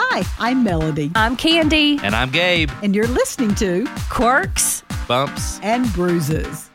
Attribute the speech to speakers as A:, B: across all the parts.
A: Hi, I'm Melody,
B: I'm Candy.
C: And I'm Gabe.
A: and you're listening to
B: Quirks.
C: Bumps.
A: And Bruises.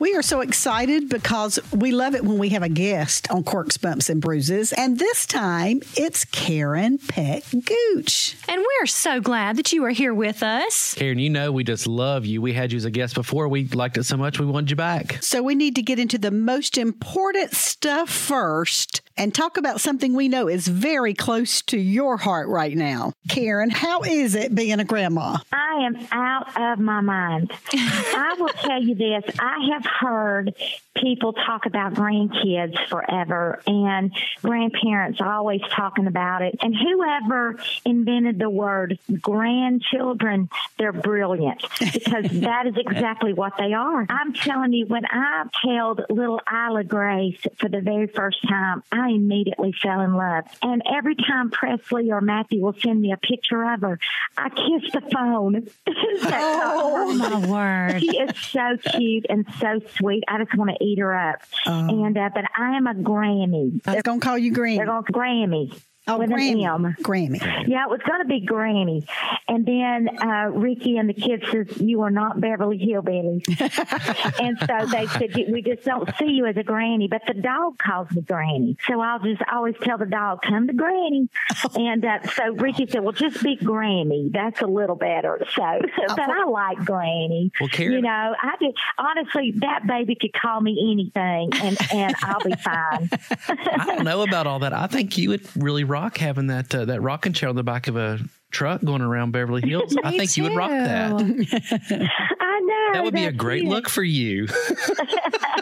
A: We are so excited because we love it when we have a guest on Quirks, Bumps, and Bruises. And this time it's Karen Peck Gooch.
B: And we're so glad that you are here with us.
C: Karen, you know we just love you. We had you as a guest before. We liked it so much we wanted you back.
A: So we need to get into the most important stuff first and talk about something we know is very close to your heart right now. Karen, how is it being a grandma?
D: I am out of my mind. I will tell you this I have heard people talk about grandkids forever and grandparents always talking about it. And whoever invented the word grandchildren, they're brilliant because that is exactly what they are. I'm telling you, when I held little Isla Grace for the very first time, I immediately fell in love. And every time Presley or Matthew will send me a picture of her, I kiss the phone.
B: Oh, my word.
D: She is so cute and so sweet. I just want to eat her up. And uh, but I am a Grammy.
A: I was going to call you Granny.
D: They're going to Grammy.
A: Oh,
D: with an
A: Grammy.
D: M.
A: Grammy.
D: Yeah, it was going to be Granny. And then uh, Ricky and the kids says, you are not Beverly Hillbillies. and so they said, we just don't see you as a Granny. But the dog calls me Granny. So I'll just always tell the dog, come to Granny. and uh, so Ricky said, well, just be Granny. That's a little better. So, but I like Granny.
C: Well, Karen-
D: You know, I did, honestly, that baby could call me anything and, and I'll be fine.
C: I don't know about all that. I think you would really rock having that uh, that rocking chair on the back of a truck going around Beverly Hills. I
B: Me
C: think you would rock that.
D: I know.
C: That would be a great
D: it.
C: look for you.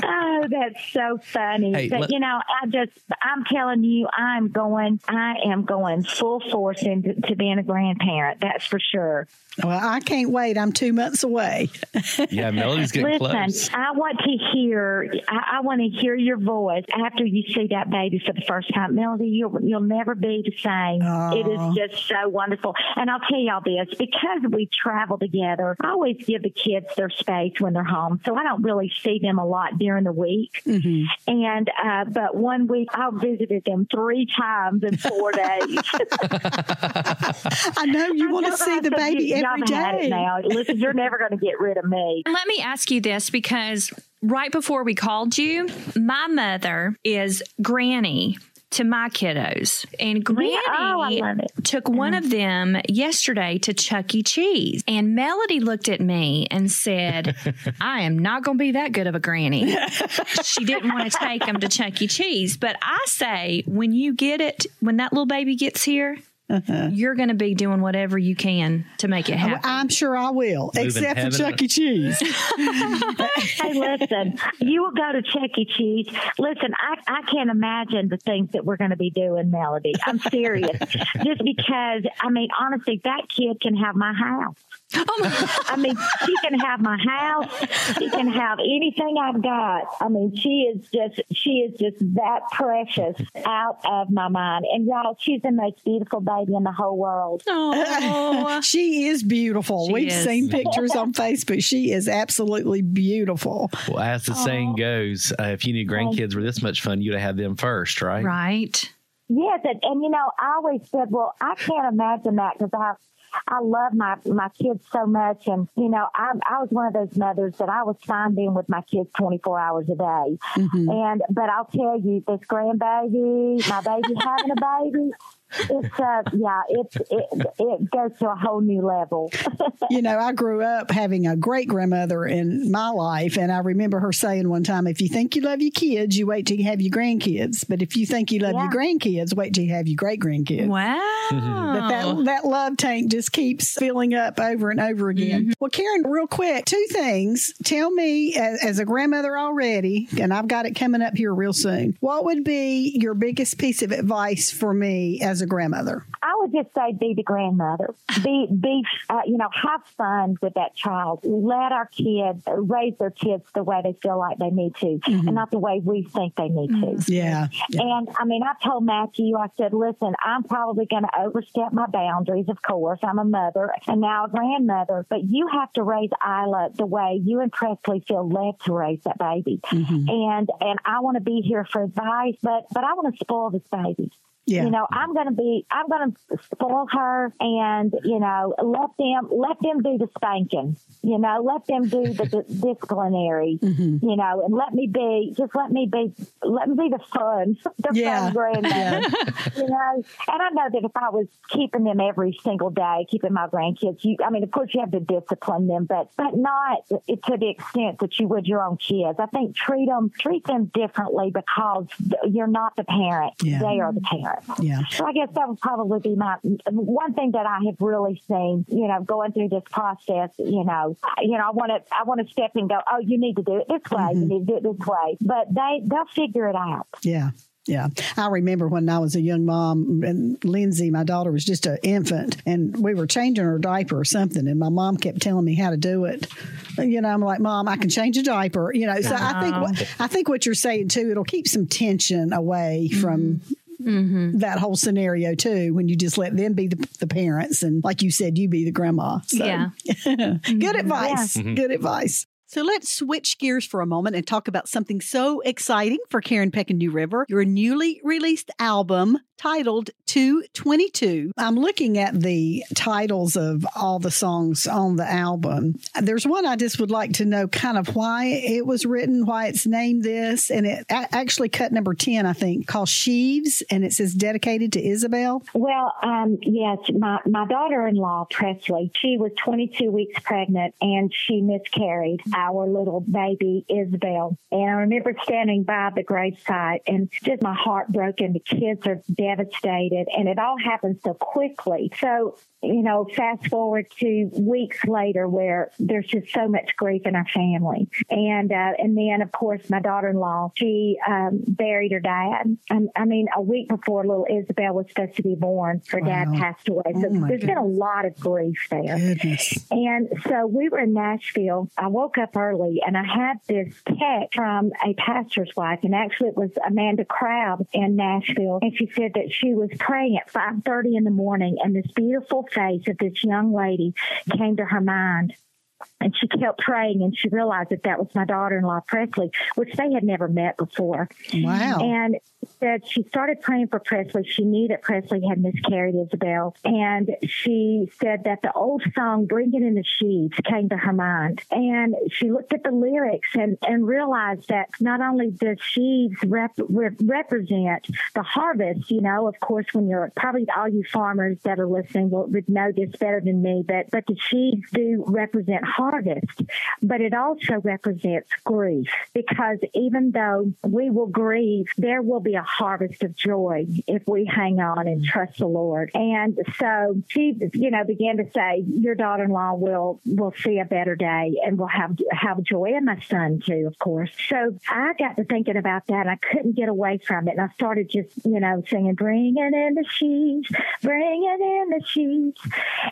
D: Oh, that's so funny.
C: Hey,
D: but
C: let-
D: you know, I just, I'm telling you, I'm going, I am going full force into to being a grandparent. That's for sure.
A: Well, I can't wait. I'm two months away.
C: Yeah, Melody's getting
D: Listen,
C: close.
D: I want to hear, I, I want to hear your voice after you see that baby for the first time. Melody, you'll, you'll never be the same. It
A: Aw.
D: is just so wonderful. And I'll tell y'all this, because we travel together, I always give the kids their space when they're home. So I don't really see them a lot during the week.
A: Mm-hmm.
D: And, uh, but one week I visited them three times in four days.
A: I know you want to see the baby every
D: Y'all had it
A: day.
D: now. Listen, you're never going to get rid of me.
B: Let me ask you this because right before we called you, my mother is Granny to my kiddos. And Granny
D: Yeah, oh, I love it.
B: took one of them yesterday to Chuck E. Cheese. And Melody looked at me and said, I am not going to be that good of a granny. she didn't want to take them to Chuck E. Cheese. But I say, when you get it, when that little baby gets here, Mm-hmm. you're going to be doing whatever you can to make it happen.
A: I'm sure I will,
C: Moving
A: except for Chuck E. Cheese.
D: hey, listen, you will go to Chuck E. Cheese. Listen, I, I can't imagine the things that we're going to be doing, Melody. I'm serious. Just because, I mean, honestly, that kid can have my house. I mean, she can have my house. She can have anything I've got. I mean, she is just, she is just that precious out of my mind. And y'all, she's the most beautiful baby in the whole world.
B: Oh,
A: She is beautiful.
B: She
A: We've
B: is.
A: seen pictures on Facebook. She is absolutely beautiful.
C: Well, as the saying goes, uh, if you knew grandkids were this much fun, you'd have had them first, right?
B: right.
D: Yes, and, and you know, I always said, well, I can't imagine that because I, I love my my kids so much, and you know, I I was one of those mothers that I was fine being with my kids twenty four hours a day, mm-hmm. and but I'll tell you, this grandbaby, my baby having a baby, it's uh yeah, it's it it goes to a whole new level.
A: You know, I grew up having a great grandmother in my life, and I remember her saying one time, if you think you love your kids, you wait till you have your grandkids. But if you think you love your grandkids, wait till you have your great grandkids.
B: Wow.
A: But that, that love tank just keeps filling up over and over again. Well, Karen, real quick, two things. Tell me, as, as a grandmother already, and I've got it coming up here real soon, what would be your biggest piece of advice for me as a grandmother?
D: I would just say be the grandmother. Be be uh, you know have fun with that child. Let our kids uh, raise their kids the way they feel like they need to, and mm-hmm. not the way we think they need to. Mm-hmm.
A: Yeah. yeah.
D: And I mean, I told Matthew, I said, listen, I'm probably going to overstep my boundaries. Of course, I'm a mother and now a grandmother, but you have to raise Isla the way you and Presley feel led to raise that baby. Mm-hmm. And and I want to be here for advice, but but I want to spoil this baby.
A: Yeah.
D: You know, I'm going to be, I'm going to spoil her and, you know, let them, let them do the spanking, you know, let them do the, the disciplinary,
A: Mm-hmm.
D: you know, and let me be, just let me be, let me be the fun, the
A: Yeah.
D: fun grandmother, you know. And I know that if I was keeping them every single day, keeping my grandkids, you, I mean, of course you have to discipline them, but, but not to the extent that you would your own kids. I think treat them, treat them differently because you're not the parent.
A: Yeah.
D: They are the parent.
A: Yeah.
D: So I guess that would probably be my one thing that I have really seen, you know, going through this process, you know, you know, I want to, I want to step and go, oh, you need to do it this way. You mm-hmm. need to do it this way. But they, they'll figure it out.
A: Yeah. Yeah. I remember when I was a young mom and Lindsay, my daughter, was just an infant and we were changing her diaper or something. And my mom kept telling me how to do it. You know, I'm like, Mom, I can change a diaper. You know, so I think, uh-huh. I think what you're saying too, it'll keep some tension away from mm-hmm. Mm-hmm. that whole scenario too when you just let them be the, the parents and like you said you be the grandma. So
B: Yeah.
A: good mm-hmm. advice. Good advice.
E: So let's switch gears for a moment and talk about something so exciting for Karen Peck and New River your newly released album titled 222.
A: I'm looking at the titles of all the songs on the album. There's one I just would like to know kind of why it was written, why it's named this, and it actually cut number 10, I think, called Sheaves, and it says dedicated to Isabel.
D: Well, um, yes, my, my daughter-in-law, Presley, she was 22 weeks pregnant and she miscarried our little baby, Isabel. And I remember standing by the gravesite and just my heart broken. The kids are devastated and it all happened so quickly. So, you know, fast forward to weeks later where there's just so much grief in our family. And, uh, and then of course my daughter-in-law, she, um, buried her dad. Um, I mean, a week before little Isabel was supposed to be born, her dad passed away. So
A: Oh,
D: there's been a lot of grief there.
A: Goodness.
D: And so we were in Nashville. I woke up early and I had this text from a pastor's wife, and actually it was Amanda Crabb in Nashville, and she said that she was praying at 5:30 in the morning, and this beautiful face of this young lady came to her mind. And she kept praying, and she realized that that was my daughter-in-law Presley, which they had never met before.
A: Wow.
D: And said she started praying for Presley. She knew that Presley had miscarried Isabel. And she said that the old song, Bring It in the Sheaves, came to her mind. And she looked at the lyrics and, and realized that not only does sheaves rep, re- represent the harvest, you know, of course, when you're probably all you farmers that are listening will would know this better than me, but, but the sheaves do represent harvest, but it also represents grief because even though we will grieve, there will be a harvest of joy if we hang on and trust the Lord. And so she, you know, began to say, "Your daughter-in-law will will see a better day and will have have joy, and my son too, of course." So I got to thinking about that. And I couldn't get away from it, and I started just, you know, singing, "Bring it in the sheaves, bring it in the sheaves,"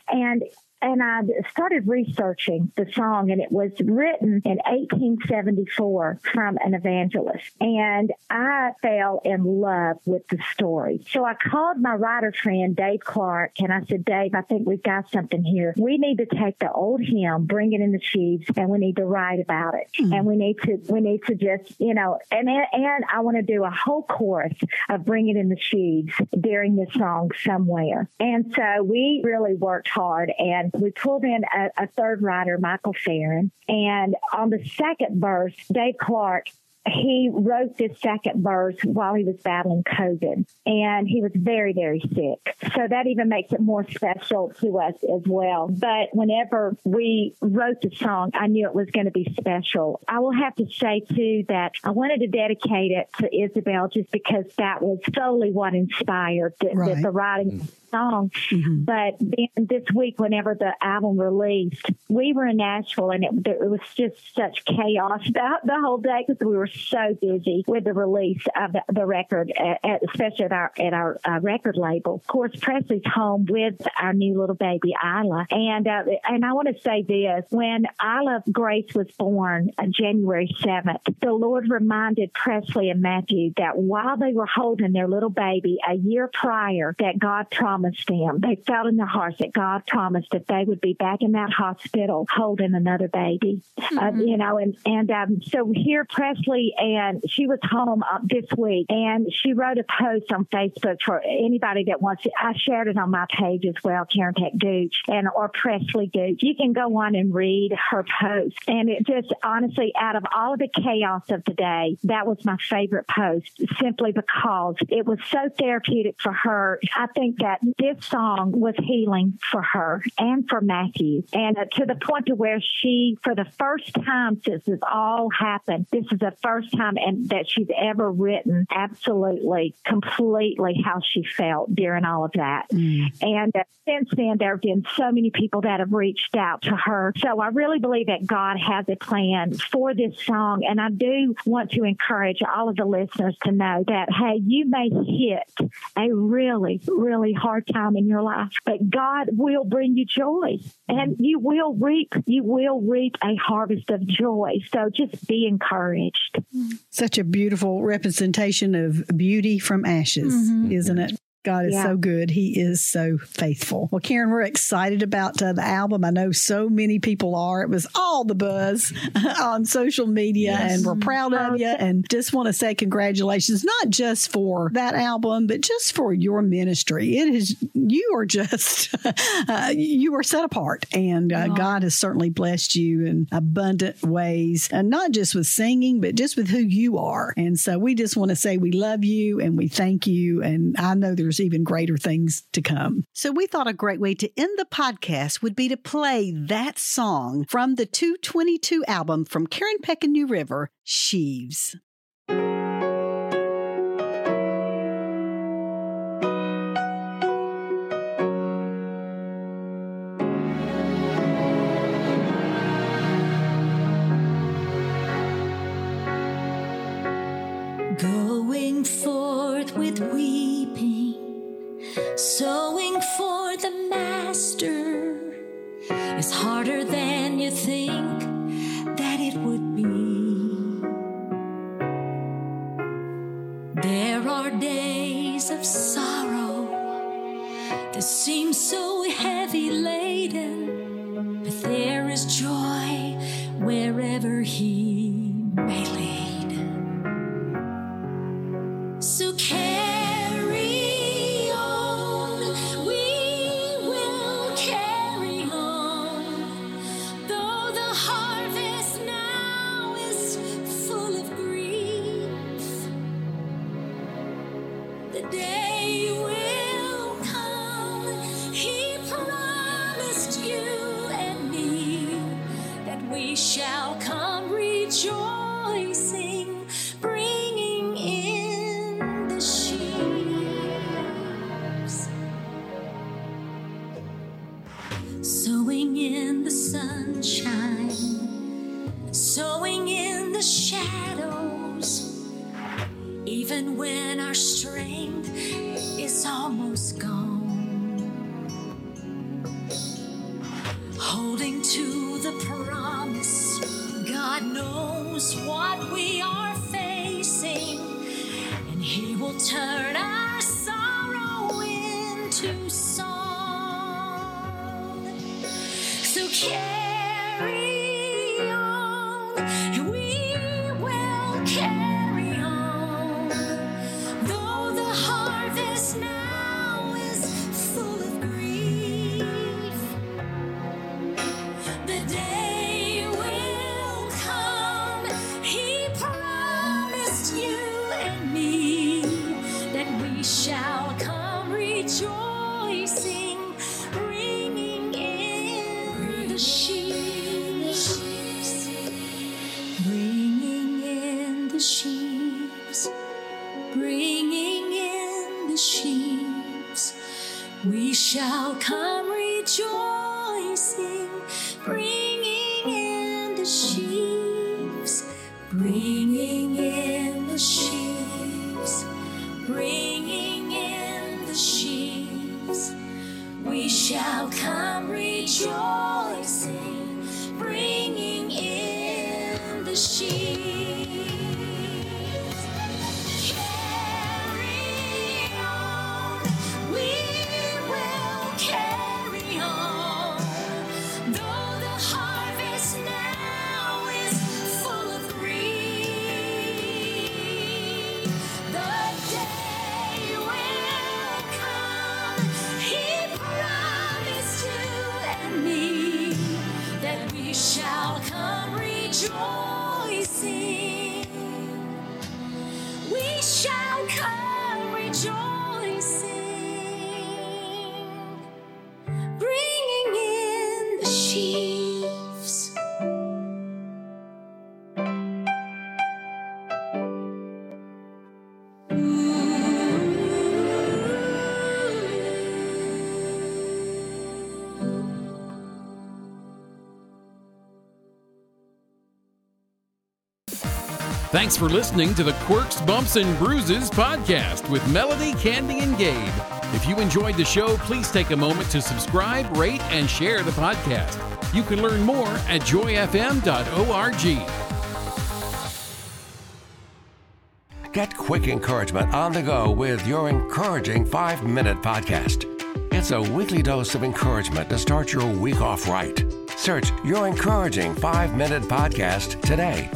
D: and and I started researching the song, and it was written in 1874 from an evangelist. And I fell in love with the story. So I called my writer friend, Dave Clark, and I said, Dave, I think we've got something here. We need to take the old hymn, bring it in the sheaves, and we need to write about it. Hmm. And we need to, we need to just, you know, and and I want to do a whole chorus of bring it in the sheaves during this song somewhere. And so we really worked hard and we pulled in a, a third writer, Michael Farren. And on the second verse, Dave Clark he wrote this second verse while he was battling COVID, and he was very, very sick. So that even makes it more special to us as well. But whenever we wrote the song, I knew it was going to be special. I will have to say, too, that I wanted to dedicate it to Isabel just because that was solely what inspired the,
A: Right.
D: the, the writing mm. Song. But then this week, whenever the album released, we were in Nashville, and it, it was just such chaos about the whole day because we were so busy with the release of the, the record, at, at, especially at our at our uh, record label. Of course, Presley's home with our new little baby Isla, and uh, and I want to say this: when Isla Grace was born, uh, January seventh, the Lord reminded Presley and Matthew that while they were holding their little baby a year prior, that God promised promised them. They felt in their hearts that God promised that they would be back in that hospital holding another baby. Uh, mm-hmm. Uh, you know, and and um, so here Presley and she was home uh, this week, and she wrote a post on Facebook for anybody that wants it. I shared it on my page as well, Karen Peck Gooch and or Presley Gooch. You can go on and read her post, and it just honestly, out of all of the chaos of the day, that was my favorite post, simply because it was so therapeutic for her. I think that this song was healing for her and for Matthew, and uh, to the point to where she, for the first time since this all happened, this is the first time and that she's ever written absolutely, completely how she felt during all of that. Mm. And uh, since then, there have been so many people that have reached out to her. So I really believe that God has a plan for this song, and I do want to encourage all of the listeners to know that hey, you may hit a really, really hard time in your life, but God will bring you joy and you will reap, you will reap a harvest of joy. So just be encouraged.
A: Such a beautiful representation of beauty from ashes, mm-hmm. isn't it? God is yeah. so good. He is so faithful. Well, Karen, we're excited about uh, the album. I know so many people are. It was all the buzz on social media, yes. and we're proud of you. And just want to say congratulations, not just for that album, but just for your ministry. It is you are just uh, you are set apart, and uh, God has certainly blessed you in abundant ways, and not just with singing, but just with who you are. And so we just want to say we love you and we thank you. And I know there's there's even greater things to come.
E: So we thought a great way to end the podcast would be to play that song from the 222 album from Karen Peck and New River, Sheaves.
F: Of sorrow that seems so heavy shadows, even when our strength is almost gone. Holding to the promise, God knows what we are facing, and He will turn our sorrow into song. So, care. the sheaves, bringing in the sheaves, we shall come. shall come rejoice.
G: Thanks for listening to the Quirks, Bumps, and Bruises podcast with Melody, Candy, and Gabe. If you enjoyed the show, please take a moment to subscribe, rate, and share the podcast. You can learn more at joyfm.org.
H: Get quick encouragement on the go with your encouraging five minute podcast. It's a weekly dose of encouragement to start your week off right. Search your encouraging five minute podcast today